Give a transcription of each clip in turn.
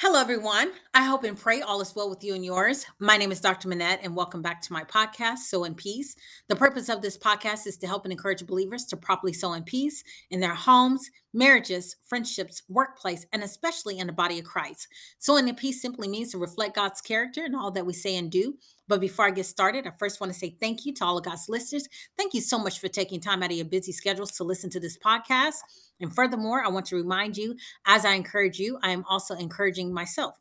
Hello, everyone. I hope and pray all is well with you and yours. My name is Dr. Menete, and welcome back to my podcast, Sow in Peace. The purpose of this podcast is to help and encourage believers to properly sow in peace in their homes, marriages, friendships, workplace, and especially in the body of Christ. Sowing in peace simply means to reflect God's character in all that we say and do. But before I get started, I first want to say thank you to all of God's listeners. Thank you so much for taking time out of your busy schedules to listen to this podcast. And furthermore, I want to remind you, as I encourage you, I am also encouraging myself.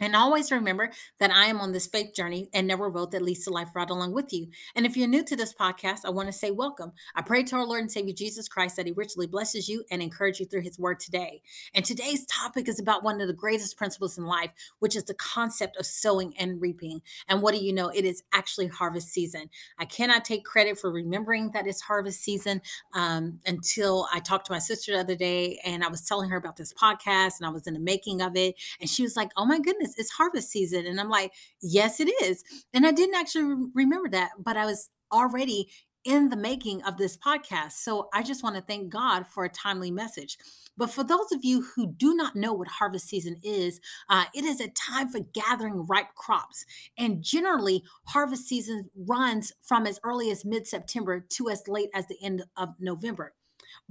And always remember that I am on this faith journey and never road that leads to life right along with you. And if you're new to this podcast, I want to say welcome. I pray to our Lord and Savior Jesus Christ that He richly blesses you and encourage you through His word today. And today's topic is about one of the greatest principles in life, which is the concept of sowing and reaping. And what do you know? It is actually harvest season. I cannot take credit for remembering that it's harvest season um, until I talked to my sister the other day and I was telling her about this podcast and I was in the making of it. And she was like, oh my goodness it's harvest season. And I'm like, yes, it is. And I didn't actually remember that, but I was already in the making of this podcast. So I just want to thank God for a timely message. But for those of you who do not know what harvest season is, uh, it is a time for gathering ripe crops. And generally, harvest season runs from as early as mid September to as late as the end of November.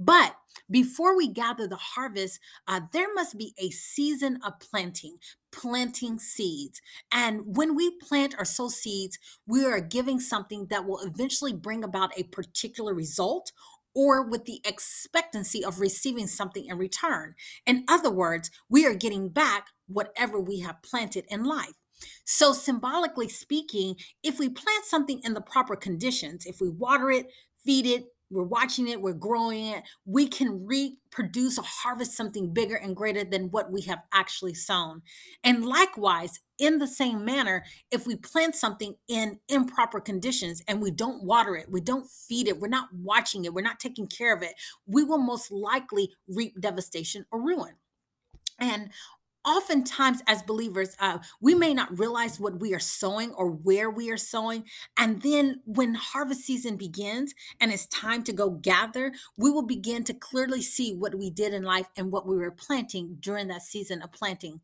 But before we gather the harvest, uh, there must be a season of planting, planting seeds. And when we plant or sow seeds, we are giving something that will eventually bring about a particular result or with the expectancy of receiving something in return. In other words, we are getting back whatever we have planted in life. So, symbolically speaking, if we plant something in the proper conditions, if we water it, feed it, we're watching it, we're growing it, we can reproduce or harvest something bigger and greater than what we have actually sown. And likewise, in the same manner, if we plant something in improper conditions and we don't water it, we don't feed it, we're not watching it, we're not taking care of it, we will most likely reap devastation or ruin. And oftentimes as believers uh, we may not realize what we are sowing or where we are sowing and then when harvest season begins and it's time to go gather we will begin to clearly see what we did in life and what we were planting during that season of planting.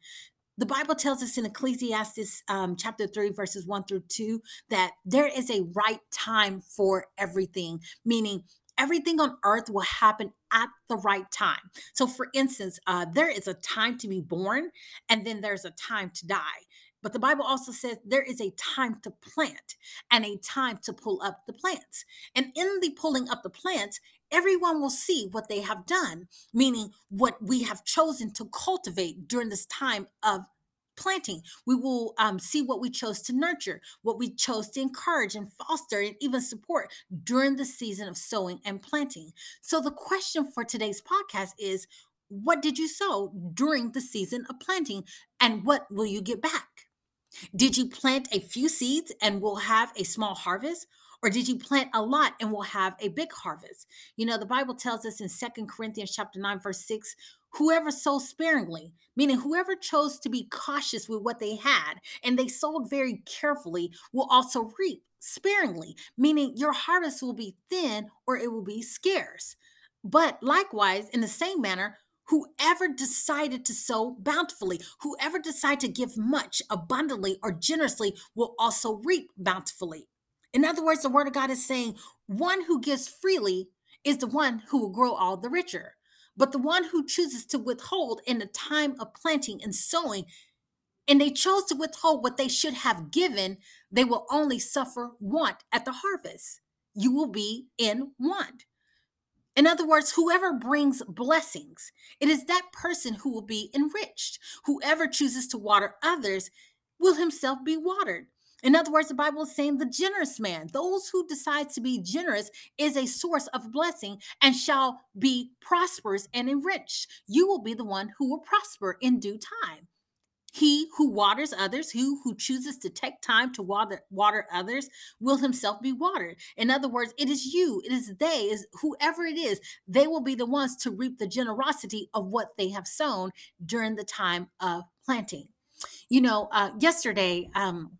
The Bible tells us in Ecclesiastes um, chapter 3, verses 1 through 2, that there is a right time for everything, meaning everything on earth will happen at the right time. So, for instance, uh, there is a time to be born, and then there's a time to die. But the Bible also says there is a time to plant and a time to pull up the plants. And in the pulling up the plants, everyone will see what they have done, meaning what we have chosen to cultivate during this time of planting. We will um, see what we chose to nurture, what we chose to encourage and foster and even support during the season of sowing and planting. So, the question for today's podcast is what did you sow during the season of planting, and what will you get back? Did you plant a few seeds and will have a small harvest? Or did you plant a lot and will have a big harvest? You know, the Bible tells us in Second Corinthians chapter 9, verse 6, whoever sows sparingly, meaning whoever chose to be cautious with what they had and they sowed very carefully, will also reap sparingly, meaning your harvest will be thin or it will be scarce. But likewise, in the same manner, whoever decided to sow bountifully, whoever decided to give much, abundantly, or generously, will also reap bountifully. In other words, the word of God is saying, one who gives freely is the one who will grow all the richer. But the one who chooses to withhold in the time of planting and sowing, and they chose to withhold what they should have given, they will only suffer want at the harvest. You will be in want. In other words, whoever brings blessings, it is that person who will be enriched. Whoever chooses to water others will himself be watered. In other words, the Bible is saying the generous man, those who decide to be generous, is a source of blessing and shall be prosperous and enriched. You will be the one who will prosper in due time. He who waters others, who who chooses to take time to water water others, will himself be watered. In other words, it is you, it is they, is whoever it is, they will be the ones to reap the generosity of what they have sown during the time of planting. You know, uh, yesterday, um,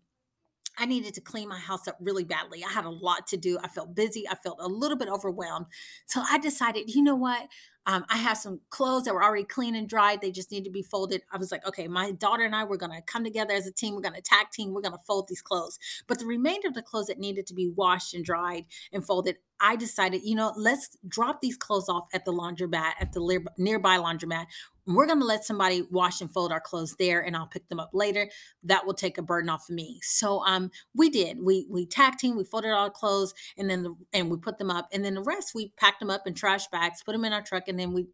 I needed to clean my house up really badly. I had a lot to do. I felt busy. I felt a little bit overwhelmed. So I decided, you know what? um, I have some clothes that were already clean and dried. They just need to be folded. I was like, okay, my daughter and I, we're going to come together as a team. We're going to tag team. We're going to fold these clothes. But the remainder of the clothes that needed to be washed and dried and folded, I decided, you know, let's drop these clothes off at the laundromat, at the nearby laundromat. We're going to let somebody wash and fold our clothes there, and I'll pick them up later. That will take a burden off of me. So, um, we did. We we tag team. We folded all our clothes, and then the, and we put them up, and then the rest we packed them up in trash bags, put them in our truck, and then we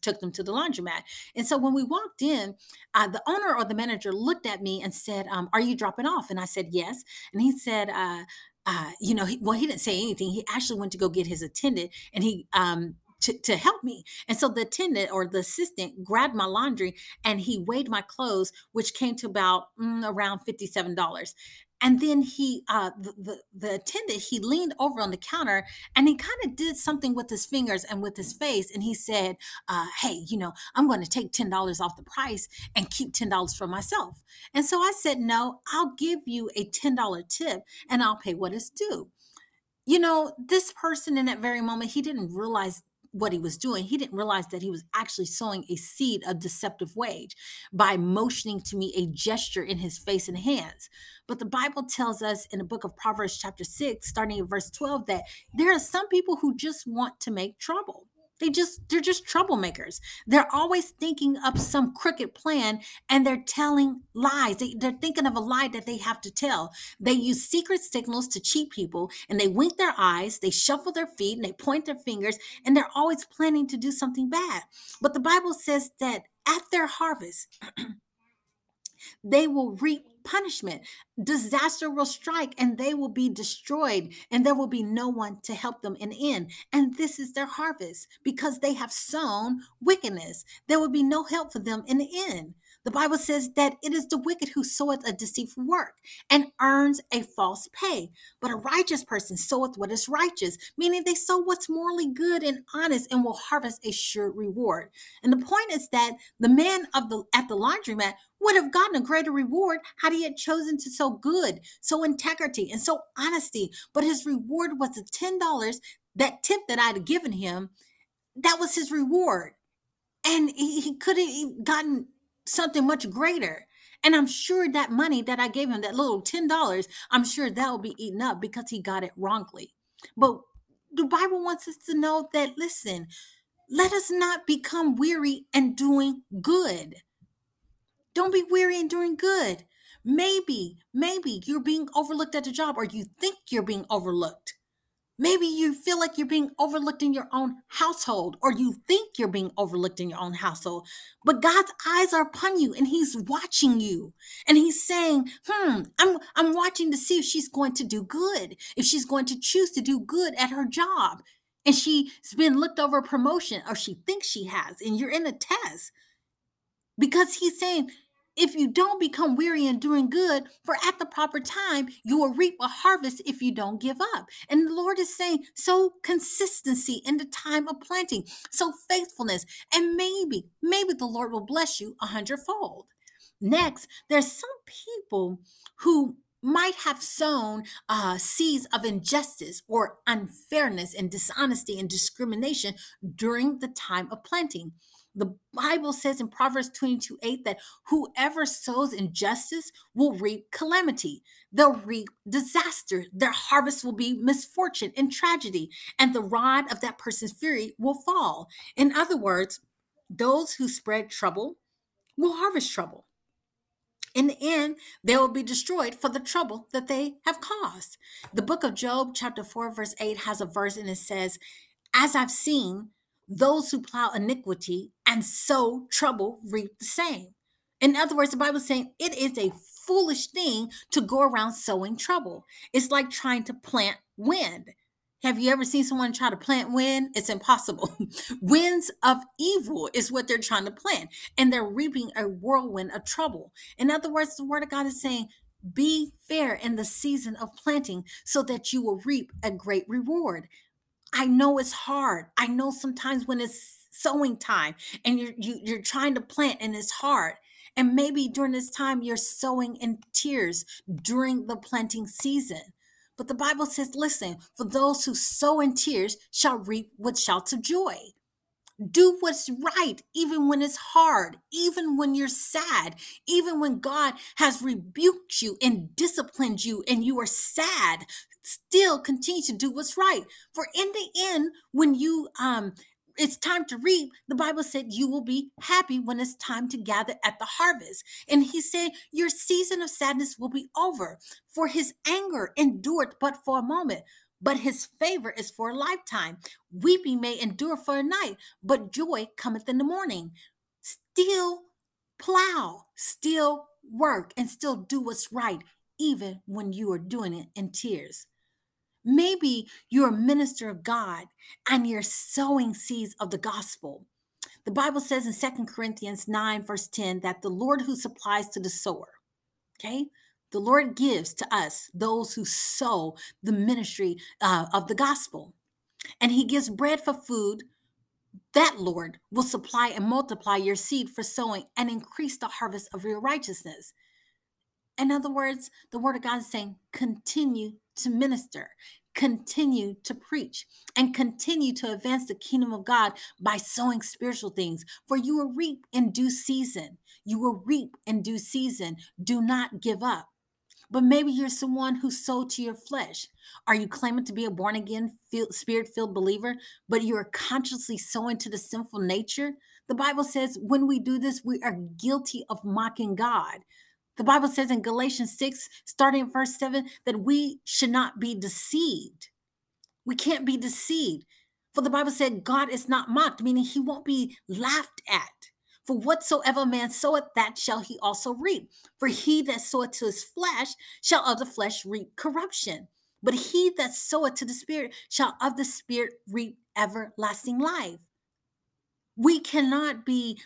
took them to the laundromat. And so when we walked in, uh, the owner or the manager looked at me and said, um, "Are you dropping off?" And I said, "Yes." And he said, uh, uh, you know, he, well, he didn't say anything. He actually went to go get his attendant and he, um, to, to help me. And so the attendant or the assistant grabbed my laundry and he weighed my clothes, which came to about mm, around $57 and then he uh the, the, the attendant he leaned over on the counter and he kind of did something with his fingers and with his face and he said uh hey you know i'm going to take $10 off the price and keep $10 for myself. And so i said no i'll give you a $10 tip and i'll pay what is due. You know this person in that very moment he didn't realize what he was doing, he didn't realize that he was actually sowing a seed of deceptive wage by motioning to me a gesture in his face and hands. But the Bible tells us in the book of Proverbs, chapter 6, starting at verse 12, that there are some people who just want to make trouble. They just they're just troublemakers. They're always thinking up some crooked plan and they're telling lies. They, they're thinking of a lie that they have to tell. They use secret signals to cheat people and they wink their eyes, they shuffle their feet, and they point their fingers, and they're always planning to do something bad. But the Bible says that at their harvest, they will reap punishment. Disaster will strike and they will be destroyed, and there will be no one to help them in the end. And this is their harvest because they have sown wickedness. There will be no help for them in the end. The Bible says that it is the wicked who soweth a deceitful work and earns a false pay. But a righteous person soweth what is righteous, meaning they sow what's morally good and honest and will harvest a sure reward. And the point is that the man of the at the laundromat would have gotten a greater reward had he had chosen to sow good, sow integrity, and sow honesty. But his reward was the $10, that tip that I'd given him. That was his reward. And he, he could have gotten something much greater. And I'm sure that money that I gave him, that little $10, I'm sure that will be eaten up because he got it wrongly. But the Bible wants us to know that, listen, let us not become weary and doing good. Don't be weary and doing good. Maybe, maybe you're being overlooked at the job or you think you're being overlooked. Maybe you feel like you're being overlooked in your own household, or you think you're being overlooked in your own household. But God's eyes are upon you and He's watching you. And He's saying, Hmm, I'm, I'm watching to see if she's going to do good, if she's going to choose to do good at her job. And she's been looked over a promotion, or she thinks she has, and you're in a test. Because He's saying, if you don't become weary in doing good, for at the proper time, you will reap a harvest if you don't give up. And the Lord is saying, so consistency in the time of planting, so faithfulness, and maybe, maybe the Lord will bless you a hundredfold. Next, there's some people who might have sown uh, seeds of injustice or unfairness and dishonesty and discrimination during the time of planting. The Bible says in Proverbs 22 8 that whoever sows injustice will reap calamity. They'll reap disaster. Their harvest will be misfortune and tragedy, and the rod of that person's fury will fall. In other words, those who spread trouble will harvest trouble. In the end, they will be destroyed for the trouble that they have caused. The book of Job, chapter 4, verse 8, has a verse and it says, As I've seen, those who plow iniquity and sow trouble reap the same. In other words, the Bible is saying it is a foolish thing to go around sowing trouble. It's like trying to plant wind. Have you ever seen someone try to plant wind? It's impossible. Winds of evil is what they're trying to plant, and they're reaping a whirlwind of trouble. In other words, the word of God is saying, be fair in the season of planting so that you will reap a great reward. I know it's hard. I know sometimes when it's sowing time and you're you, are you are trying to plant and it's hard. And maybe during this time you're sowing in tears during the planting season. But the Bible says, listen, for those who sow in tears shall reap with shouts of joy. Do what's right, even when it's hard, even when you're sad, even when God has rebuked you and disciplined you and you are sad. Still continue to do what's right. For in the end, when you um it's time to reap, the Bible said you will be happy when it's time to gather at the harvest. And he said, Your season of sadness will be over, for his anger endured but for a moment but his favor is for a lifetime. Weeping may endure for a night, but joy cometh in the morning. Still plow, still work, and still do what's right, even when you are doing it in tears. Maybe you're a minister of God and you're sowing seeds of the gospel. The Bible says in Second Corinthians 9, verse 10, that the Lord who supplies to the sower, okay, the Lord gives to us those who sow the ministry uh, of the gospel. And He gives bread for food. That Lord will supply and multiply your seed for sowing and increase the harvest of your righteousness. In other words, the word of God is saying, continue to minister, continue to preach, and continue to advance the kingdom of God by sowing spiritual things. For you will reap in due season. You will reap in due season. Do not give up. But maybe you're someone who sold to your flesh. Are you claiming to be a born again, spirit filled believer, but you're consciously sowing to the sinful nature? The Bible says when we do this, we are guilty of mocking God. The Bible says in Galatians 6, starting in verse 7, that we should not be deceived. We can't be deceived. For the Bible said God is not mocked, meaning he won't be laughed at. For whatsoever man soweth, that shall he also reap. For he that soweth to his flesh shall of the flesh reap corruption. But he that soweth to the Spirit shall of the Spirit reap everlasting life. We cannot be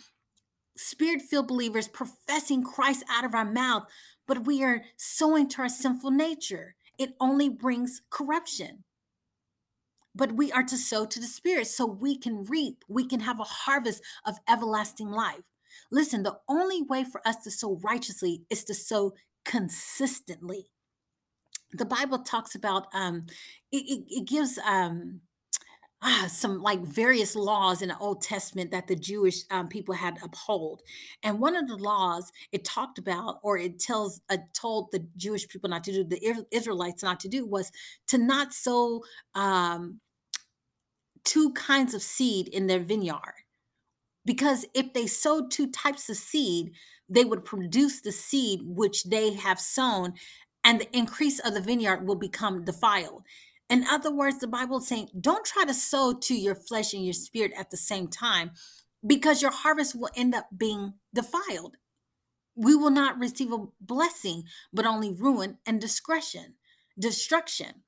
spirit filled believers professing Christ out of our mouth, but we are sowing to our sinful nature. It only brings corruption but we are to sow to the Spirit so we can reap, we can have a harvest of everlasting life. Listen, the only way for us to sow righteously is to sow consistently. The Bible talks about um, it, it, it gives um, ah, some like various laws in the Old Testament that the Jewish um, people had uphold. And one of the laws it talked about, or it tells, uh, told the Jewish people not to do, the Israelites not to do, was to not sow um, two kinds of seed in their vineyard. Because if they sowed two types of seed, they would produce the seed which they have sown, and the increase of the vineyard will become defiled. In other words, the Bible is saying, don't try to sow to your flesh and your spirit at the same time, because your harvest will end up being defiled. We will not receive a blessing, but only ruin and discretion, destruction.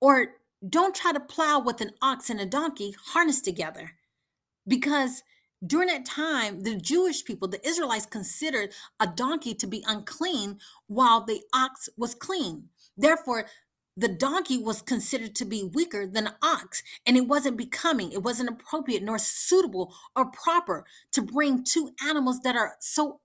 Or don't try to plow with an ox and a donkey harnessed together because during that time the jewish people the israelites considered a donkey to be unclean while the ox was clean therefore the donkey was considered to be weaker than an ox and it wasn't becoming it wasn't appropriate nor suitable or proper to bring two animals that are so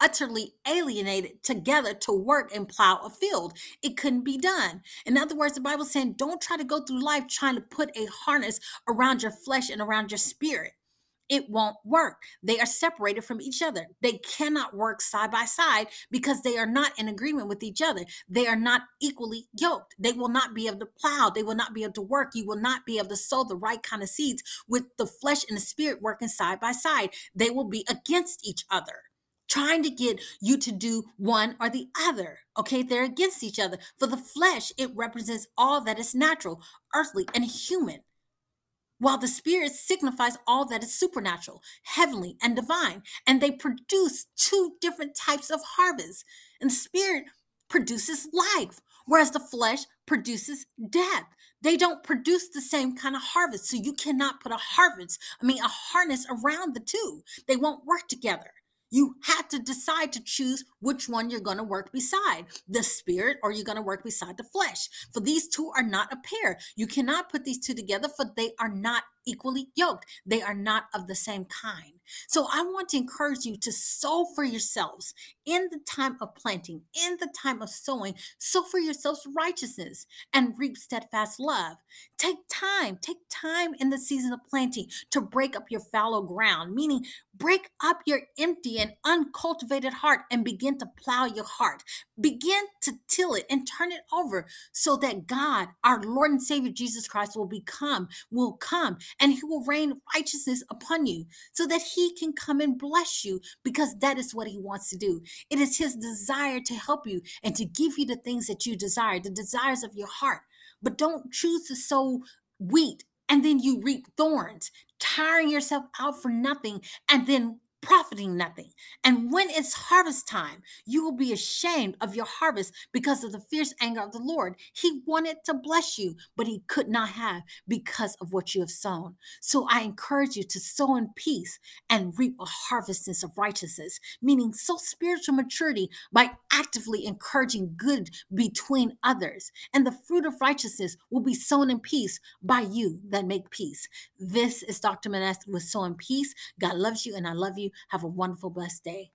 utterly alienated together to work and plow a field. It couldn't be done. In other words, the Bible saying, don't try to go through life trying to put a harness around your flesh and around your spirit. It won't work. They are separated from each other. They cannot work side by side because they are not in agreement with each other. They are not equally yoked. They will not be able to plow. They will not be able to work. You will not be able to sow the right kind of seeds with the flesh and the spirit working side by side. They will be against each other trying to get you to do one or the other. Okay, they're against each other. For the flesh, it represents all that is natural, earthly, and human, while the spirit signifies all that is supernatural, heavenly, and divine. And they produce two different types of harvests. And the spirit produces life, whereas the flesh produces death. They don't produce the same kind of harvest. So you cannot put a harvest, I mean, a harness around the two. They won't work together. You have to decide to choose which one you're going to work beside the spirit or you're going to work beside the flesh. For these two are not a pair. You cannot put these two together, for they are not equally yoked. They are not of the same kind. So I want to encourage you to sow for yourselves in the time of planting, in the time of sowing, sow for yourselves righteousness and reap steadfast love. Take time, take time in the season of planting to break up your fallow ground, meaning break up your empty and uncultivated heart and begin to plow your heart. Begin to till it and turn it over so that God, our Lord and Savior Jesus Christ, will become, will come, and He will rain righteousness upon you so that He can come and bless you because that is what He wants to do. It is His desire to help you and to give you the things that you desire, the desires of your heart. But don't choose to sow wheat and then you reap thorns, tiring yourself out for nothing and then profiting nothing. And when it's harvest time, you will be ashamed of your harvest because of the fierce anger of the Lord. He wanted to bless you, but he could not have because of what you have sown. So I encourage you to sow in peace and reap a harvestness of righteousness, meaning sow spiritual maturity by actively encouraging good between others. And the fruit of righteousness will be sown in peace by you that make peace. This is Dr. Menete with Sow in Peace. God loves you and I love you. Have a wonderful, blessed day.